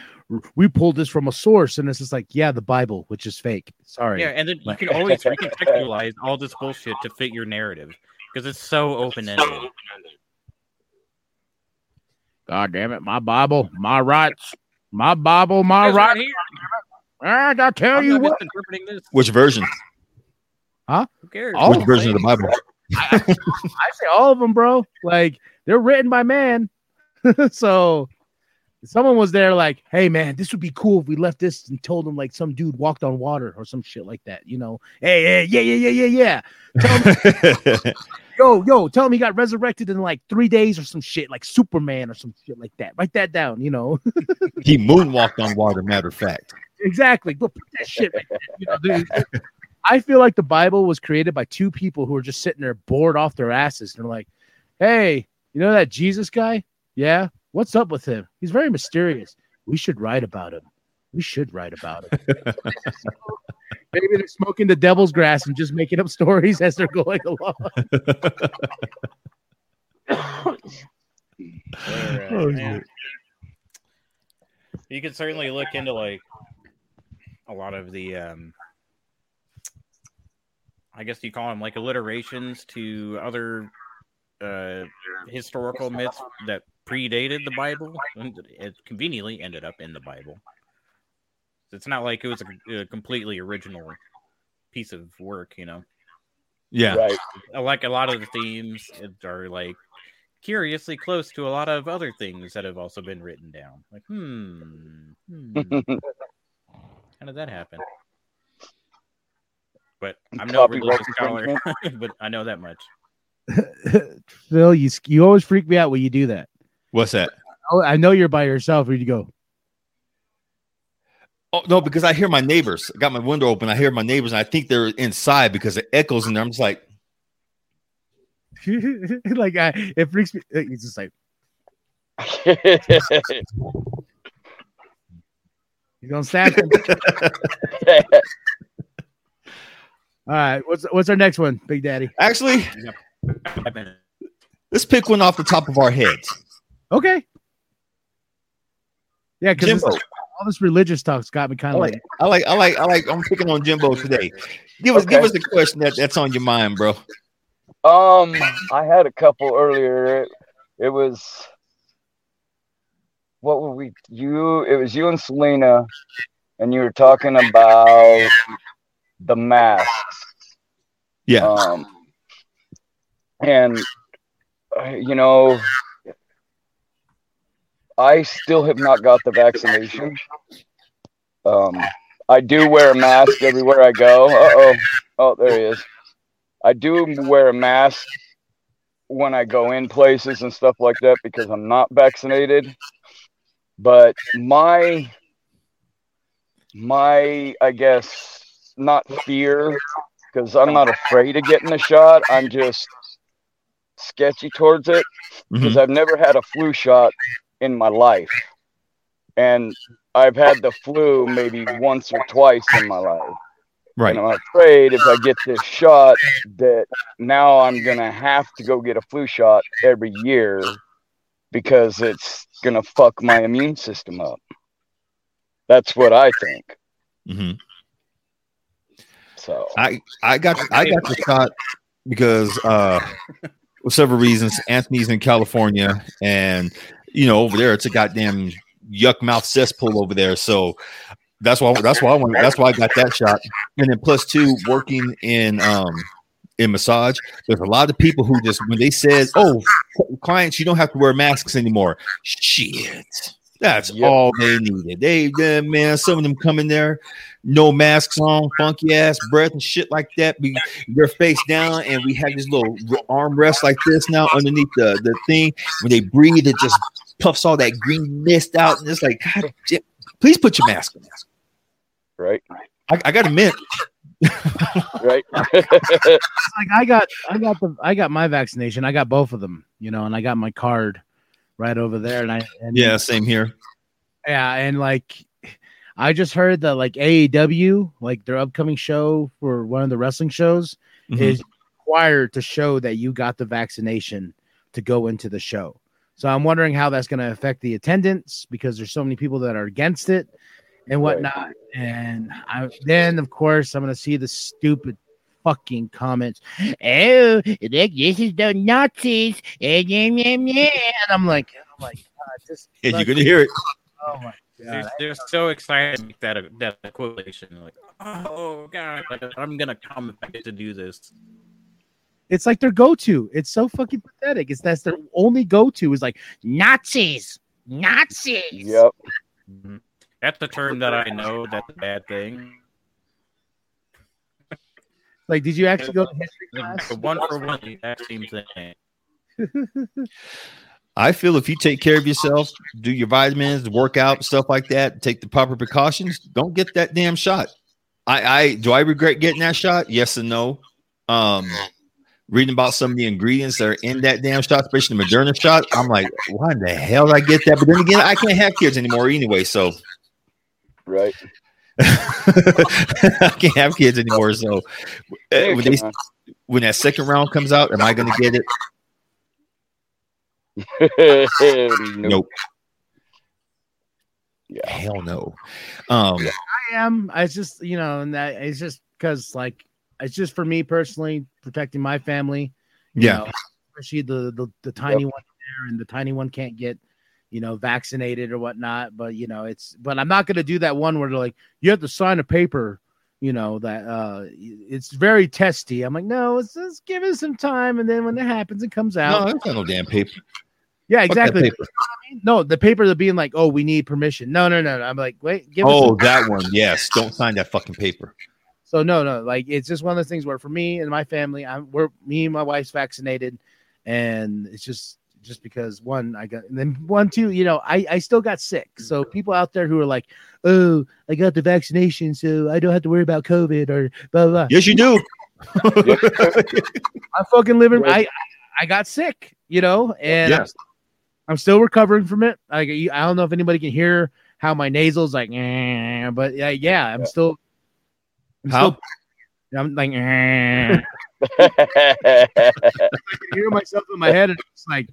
we pulled this from a source, and it's just like, yeah, the Bible, which is fake. Sorry. Yeah, and then you can always recontextualize all this bullshit to fit your narrative because it's so open ended. God damn it, my Bible, my rights, my Bible, my rights. right here, And I tell I'm you what, misinterpreting this. Which version? Huh? Who cares? Oh, Which version of the Bible? I say all of them, bro. Like they're written by man. (laughs) so Someone was there like, hey man, this would be cool if we left this and told them like some dude walked on water or some shit like that. You know, hey, hey yeah, yeah, yeah, yeah, yeah. Tell him, (laughs) yo, yo, tell him he got resurrected in like three days or some shit, like Superman or some shit like that. Write that down, you know. (laughs) he moonwalked on water. Matter of fact. exactly. Go put that shit right there. You know, dude. I feel like the Bible was created by two people who are just sitting there bored off their asses. And they're like, hey, you know that Jesus guy? Yeah. What's up with him? He's very mysterious. We should write about him. We should write about him. (laughs) Maybe they're smoking the devil's grass and just making up stories as they're going along. (laughs) Alright, Oh, You could certainly look into like a lot of the um I guess you call them like alliterations to other uh historical myths that predated the Bible and it conveniently ended up in the Bible. It's not like it was a, a completely original piece of work, you know. Yeah. Right. Like a lot of the themes are like curiously close to a lot of other things that have also been written down. Like, hmm, hmm. (laughs) how did that happen? But I'm no religious scholar, (laughs) but I know that much. (laughs) Phil, you you always freak me out when you do that. What's that? Oh, I know you're by yourself. Where you go? Oh no, because I hear my neighbors. I got my window open. I hear my neighbors, and I think they're inside because it echoes in there. I'm just like, (laughs) like I, it freaks me. He's just like (laughs) he's gonna stab him. All right, what's what's our next one, Big Daddy? actually, I've been- let's pick one off the top of our heads. Okay. Yeah, because all this religious talk's got me kind I of like, like, I like, I like, I like. I'm picking on Jimbo today. Give us, give us the question that, that's on your mind, bro. Um, I had a couple earlier. It, it was what were we? You, it was you and Selena, and you were talking about the masks. Yeah, Um, and uh, you know, I still have not got the vaccination. Um, I do wear a mask everywhere I go. Oh, oh there he is. I do wear a mask when I go in places and stuff like that because I'm not vaccinated. But my my I guess not fear because I'm not afraid of getting the shot. I'm just sketchy towards it because Mhm. I've never had a flu shot in my life. And I've had the flu maybe once or twice in my life. right. And I'm afraid if I get this shot that now I'm going to have to go get a flu shot every year because it's going to fuck my immune system up. That's what I think. hmm So, I, I got, I got the shot because uh, for several reasons. Anthony's in California, and you know over there it's a goddamn yuck mouth cesspool over there. So that's why, that's why I went, that's why I got that shot. And then plus two, working in um in massage, there's a lot of people who just when they said, "Oh, clients, you don't have to wear masks anymore." Shit, that's Yep. all they needed. They, man, some of them come in there, no masks on, funky ass breath and shit like that. Be their face down, and we have this little r- arm rest like this now underneath the the thing. When they breathe, it just puffs all that green mist out, and it's like, God, please put your mask on. right, I, I got a mint. right. (laughs) like I got I got the I got my vaccination. I got both of them, you know, and I got my card right over there. And I and Yeah, same here. yeah, and like I just heard that like AEW, like their upcoming show for one of the wrestling shows, Mhm. is required to show that you got the vaccination to go into the show. So I'm wondering how that's going to affect the attendance because there's so many people that are against it and Right. whatnot. And I, then, of course, I'm going to see the stupid fucking comments. Oh, this is the Nazis. Yeah, yeah, yeah. And I'm like, oh my god, just (laughs) Yeah, you're gonna hear it. oh my They're, they're so excited to make that that equation. Like, oh god, like, I'm gonna come if I get to do this. It's like their go-to. It's so fucking pathetic. It's that's their only go-to is like Nazis. Nazis. Yep. Mhm. That's the term that I know. That's a bad thing. Like, did you actually go to history class? one for one, the exact same thing. I feel if you take care of yourself, do your vitamins, work out, stuff like that, take the proper precautions, don't get that damn shot. I, I do I regret getting that shot? Yes and no. Um reading about some of the ingredients that are in that damn shot, especially the Moderna shot, I'm like, why in the hell did I get that? But then again, I can't have kids anymore anyway, so Right. (laughs) I can't have kids anymore. So uh, when, they, when that second round comes out, am I going to get it? (laughs) nope. Nope. Yeah. Hell no. Um, I am. I just, you know, and that it's just because, like, it's just for me personally protecting my family. you Yeah. know, especially the the, the tiny one there, and the tiny one can't get, you know, vaccinated or whatnot. But you know, it's. But I'm not gonna do that one where they're like, you have to sign a paper. You know that uh it's very testy. I'm like, no, let's just give it some time, and then when it happens, it comes out. no, that's not no damn paper. yeah, exactly. paper. No, the paper of being like, oh, we need permission. No, no, no. no. I'm like, wait, give us Oh, some that one. Yes. Don't sign that fucking paper. So no, no, like it's just one of those things where for me and my family, I'm we're me and my wife's vaccinated, and it's just just because one I got and then one two, you know, I I still got sick. So people out there who are like, oh, I got the vaccination, so I don't have to worry about COVID or blah blah. blah. Yes, you do. (laughs) I'm fucking living. I I got sick, you know, and I'm, still recovering from it. Like I don't know if anybody can hear how my nasals like, "Eh," but uh, yeah, I'm still. I'm How? still- I'm like, "Eh." I (laughs) can hear myself in my head, and it's like,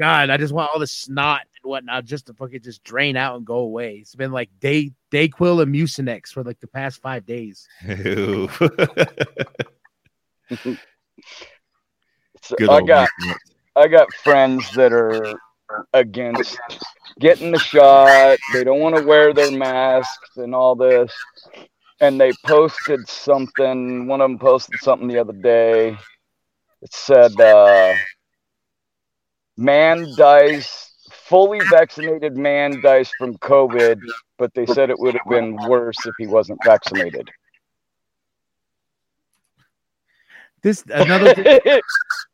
God, I just want all the snot and whatnot just to fucking just drain out and go away. It's been like day Dayquil and Mucinex for like the past five days. So (laughs) Good I got Mucinex. I got friends that are against getting the shot. They don't want to wear their masks and all this. And they posted something. One of them posted something the other day. It said, uh, "Man dies." Fully vaccinated man dies from COVID, but they said it would have been worse if he wasn't vaccinated. This another (laughs) thing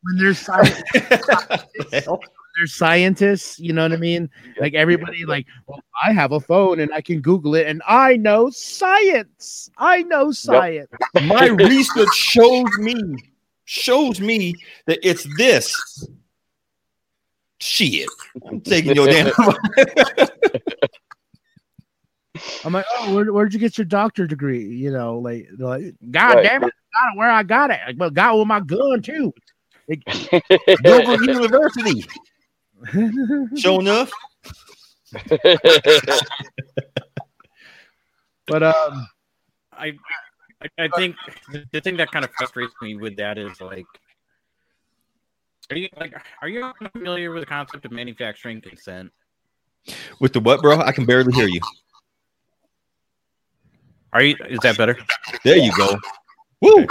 when there's science, (laughs) there's scientists, you know what I mean? Like everybody, like, well, I have a phone and I can Google it, and I know science. I know science. My research shows me shows me that it's this. Shit. I'm taking your damn. (laughs) I'm like, oh, where, where'd you get your doctor degree? You know, like, like God Right. damn it, I got it where I got it. Like, well, got it with my gun too. Dover (laughs) University. Sure enough. (laughs) But um, I, I, I think the, the thing that kind of frustrates me with that is like, are you like, are you familiar with the concept of manufacturing consent? With the what, bro? I can barely hear you. Are you? Is that better? There you go. Woo!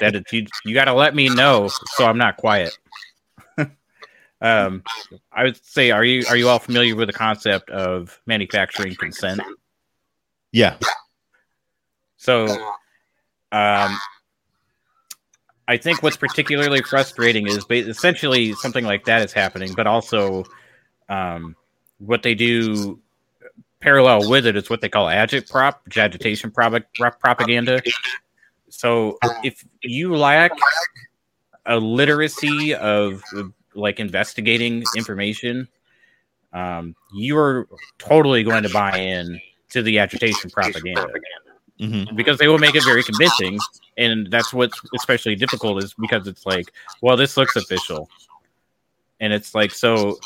that is, you, you got to let me know so I'm not quiet. Um, I would say, are you are you all familiar with the concept of manufacturing consent? Yeah. So, um, I think what's particularly frustrating is essentially something like that is happening, but also um, what they do parallel with it is what they call agitprop, which agitation prop- prop- propaganda. So, if you lack a literacy of like investigating information, um, you are totally going to buy in to the agitation propaganda Mhm. because they will make it very convincing and that's what's especially difficult is because it's like well this looks official and it's like so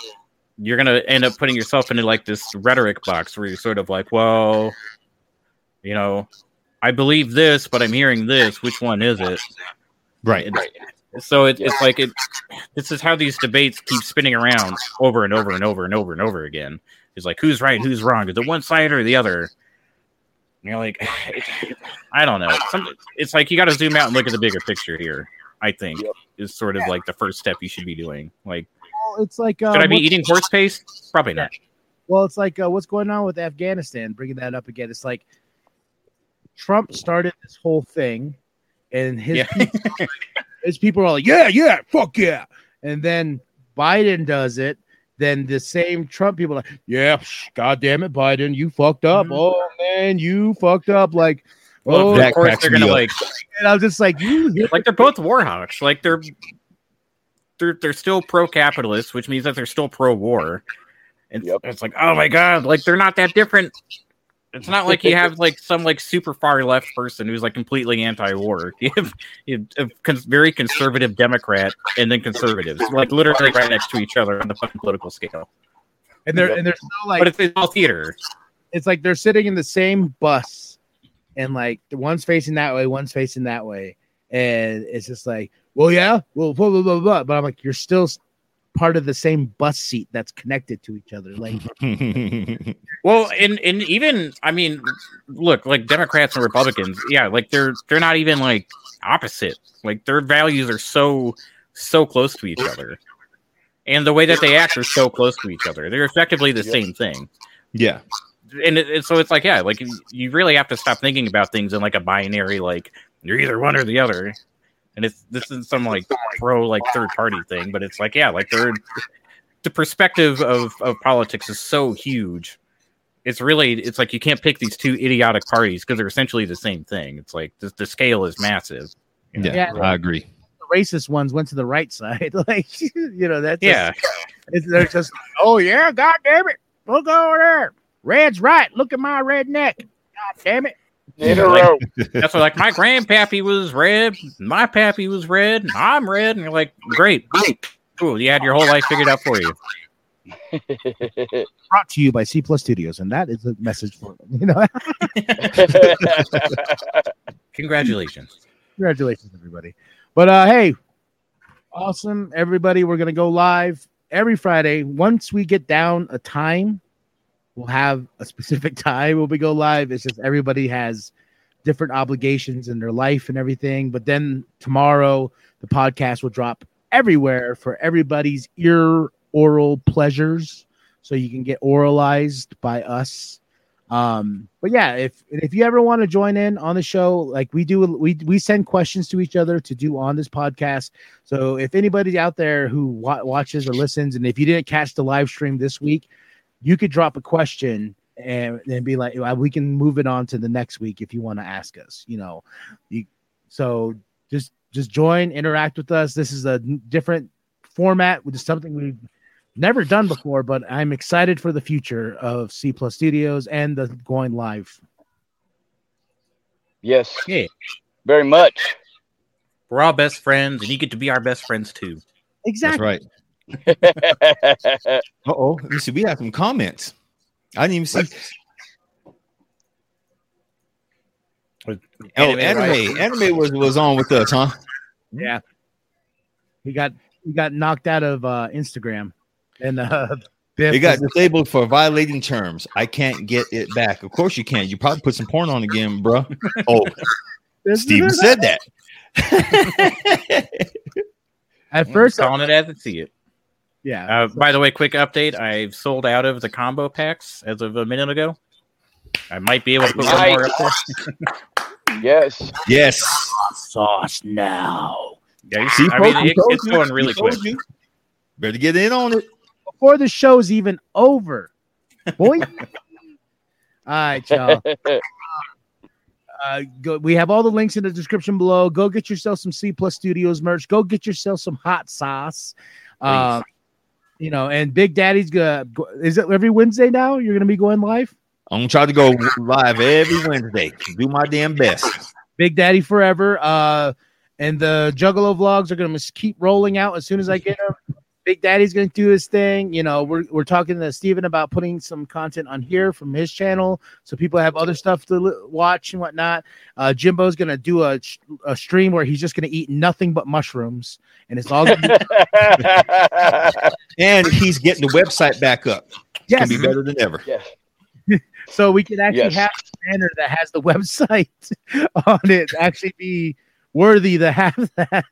you're gonna end up putting yourself into like this rhetoric box where you're sort of like well you know i believe this but i'm hearing this which one is it Right. And so it, it's like it this is how these debates keep spinning around over and over and over and over and over again it's like who's right who's wrong is it one side or the other and you're like (sighs) i don't know Some, it's like you got to zoom out and look at the bigger picture here i think Yep. is sort of like the first step you should be doing like it's like uh, Should I be eating horse paste? Probably not. Well, it's like uh, what's going on with Afghanistan. Bringing that up again, it's like Trump started this whole thing, and his Yeah. (laughs) people, people are like, "Yeah, yeah, fuck yeah," and then Biden does it. Then the same Trump people are like, "Yeah, psh, god damn it, Biden, you fucked up. Mhm. Oh man, you fucked up." Like, Well, oh, of course they're gonna up. like and I'm just like, you (laughs) like they're both war hawks. Like they're they're they're still pro capitalist, which means that they're still pro war. And Yep. it's like, oh my god, like they're not that different. It's not like you have like some like super far left person who's like completely anti-war. (laughs) You have, you have a cons- very conservative Democrat and then conservatives, like literally right next to each other on the fucking political scale. and they're and they're still like But it's, it's all theater. it's like they're sitting in the same bus and like the one's facing that way, one's facing that way. And it's just like, well, yeah, well, blah, blah, blah, blah. But I'm like, you're still part of the same bus seat that's connected to each other. Like, (laughs) Well, and and even I mean, look, like Democrats and Republicans, yeah, like they're they're not even like opposite. Like their values are so so close to each other, and the way that they act are so close to each other. They're effectively the Yep. same thing. yeah. And it, it- so it's like, yeah, like you- you really have to stop thinking about things in like a binary, like you're either one or the other. And it's this is some like pro like third party thing, but it's like, yeah, like they're the perspective of of politics is so huge. It's really it's like you can't pick these two idiotic parties because they're essentially the same thing. It's like the, the scale is massive. Yeah, Yeah. I agree. the racist ones went to the right side. (laughs) like, you know, that's Yeah, it's, they're just, oh, yeah, God damn it. Look over there. Red's right. Look at my red neck. God damn it. In a Like- row. (laughs) that's what like my grandpappy was red, my pappy was red, and I'm red, and you're like, great, cool, you had your whole life figured out for you. (laughs) Brought to you by C Plus Studios. And that is a message for them. (laughs) You know, Congratulations. Congratulations, everybody. But uh hey, awesome, everybody. We're gonna go live every Friday. Once we get down a time, we'll have a specific (laughs) time when we go live. It's just everybody has different obligations in their life and everything. But then tomorrow the podcast will drop everywhere for everybody's ear oral pleasures. So you can get oralized by us um but yeah if if you ever want to join in on the show like we do we we send questions to each other to do on this podcast so if anybody out there who wa- watches or listens and if you didn't catch the live stream this week you could drop a question and then be like we can move it on to the next week if you want to ask us you know you so just just join interact with us this is a different format which is something we've never done before, but I'm excited for the future of C Plus Studios and the going live. yes, Yeah, very much. we're all best friends, and you get to be our best friends too. That's Exactly. right. (laughs) Uh oh. Let me see. We have some comments. I didn't even see. Oh, anime. right? Anime was, was on with us, huh? Yeah. He got he got knocked out of uh Instagram. And uh (laughs) Biff It got disabled for violating terms. I can't get it back. Of course you can. You probably put some porn on again, bro. (laughs) Oh, Steven said that. at first calling it as I see it. Yeah. Uh, by the way, quick update: I've sold out of the combo packs as of a minute ago. I might be able to put one more up there. (laughs) yes. yes. sauce now. Yeah, you See, I mean, it, it's going really We quick. you. Better get in on it. Before the show's even over. Boy. (laughs) All right, y'all. (laughs) Uh, go, we have all the links in the description below. Go get yourself some C Plus Studios merch. Go get yourself some hot sauce. Um, you know, and Big Daddy's gonna is it every Wednesday now? You're gonna be going live. I'm gonna try to go live every Wednesday. Do my damn best. Big Daddy forever. Uh, and the Juggalo vlogs are gonna keep rolling out as soon as I get them. Big Daddy's gonna do his thing. You know, we're we're talking to Steven about putting some content on here from his channel, so people have other stuff to li- watch and whatnot. Uh, Jimbo's gonna do a, a stream where he's just gonna eat nothing but mushrooms, and it's all gonna be, (laughs) And he's getting the website back up. It's yes. gonna be better than ever. yes. (laughs) So we can actually Yes. have a banner that has the (laughs) website on it actually be worthy to have that.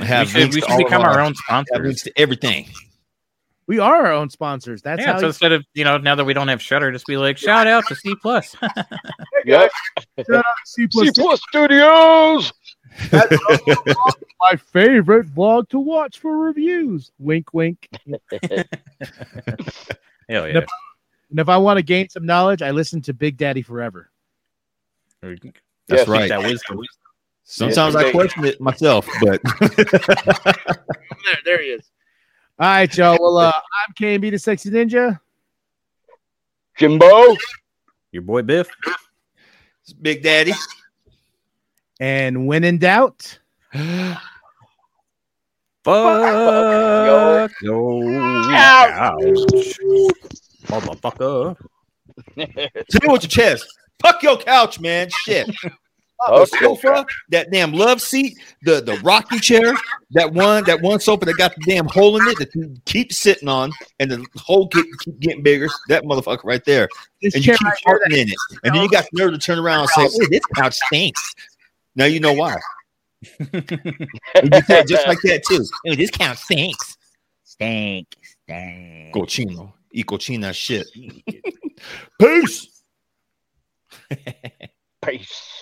I have we should, we should become our own sponsors. to everything. We are our own sponsors. That's yeah, how so you instead of you know now that we don't have Shudder, just be like shout out to C plus. (laughs) Yep. C C plus Studios. my favorite vlog to watch for reviews. Wink, wink. (laughs) Hell yeah! And if I want to gain some knowledge, I listen to Big Daddy Forever. That's Yes, right. That wisdom. Sometimes I question it myself, but (laughs) There, there he is. All right, y'all. Well, uh, I'm KMB the Sexy Ninja. Jimbo. Your boy Biff. Big Daddy. And when in doubt, (gasps) Fuck yo couch, motherfucker. Tell me what your chest. Fuck your couch, man. Shit. (laughs) Uh, oh, the Okay. sofa, that damn love seat, the the rocking chair, that one, that one sofa that got the damn hole in it that you keep sitting on, and the hole keep, keep getting bigger. That motherfucker right there, this and you keep right farting in it, and then you got the nerve to turn around and say, "Oh, this couch stinks." Now you know why. You say it just like that too. Oh, this couch stinks. Stink, stink. Cochino, y cochina shit. Peace. (laughs) Peace.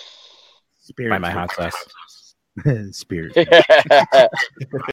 Spirit. Buy my hot sauce. (laughs) Spirit. (laughs) (laughs)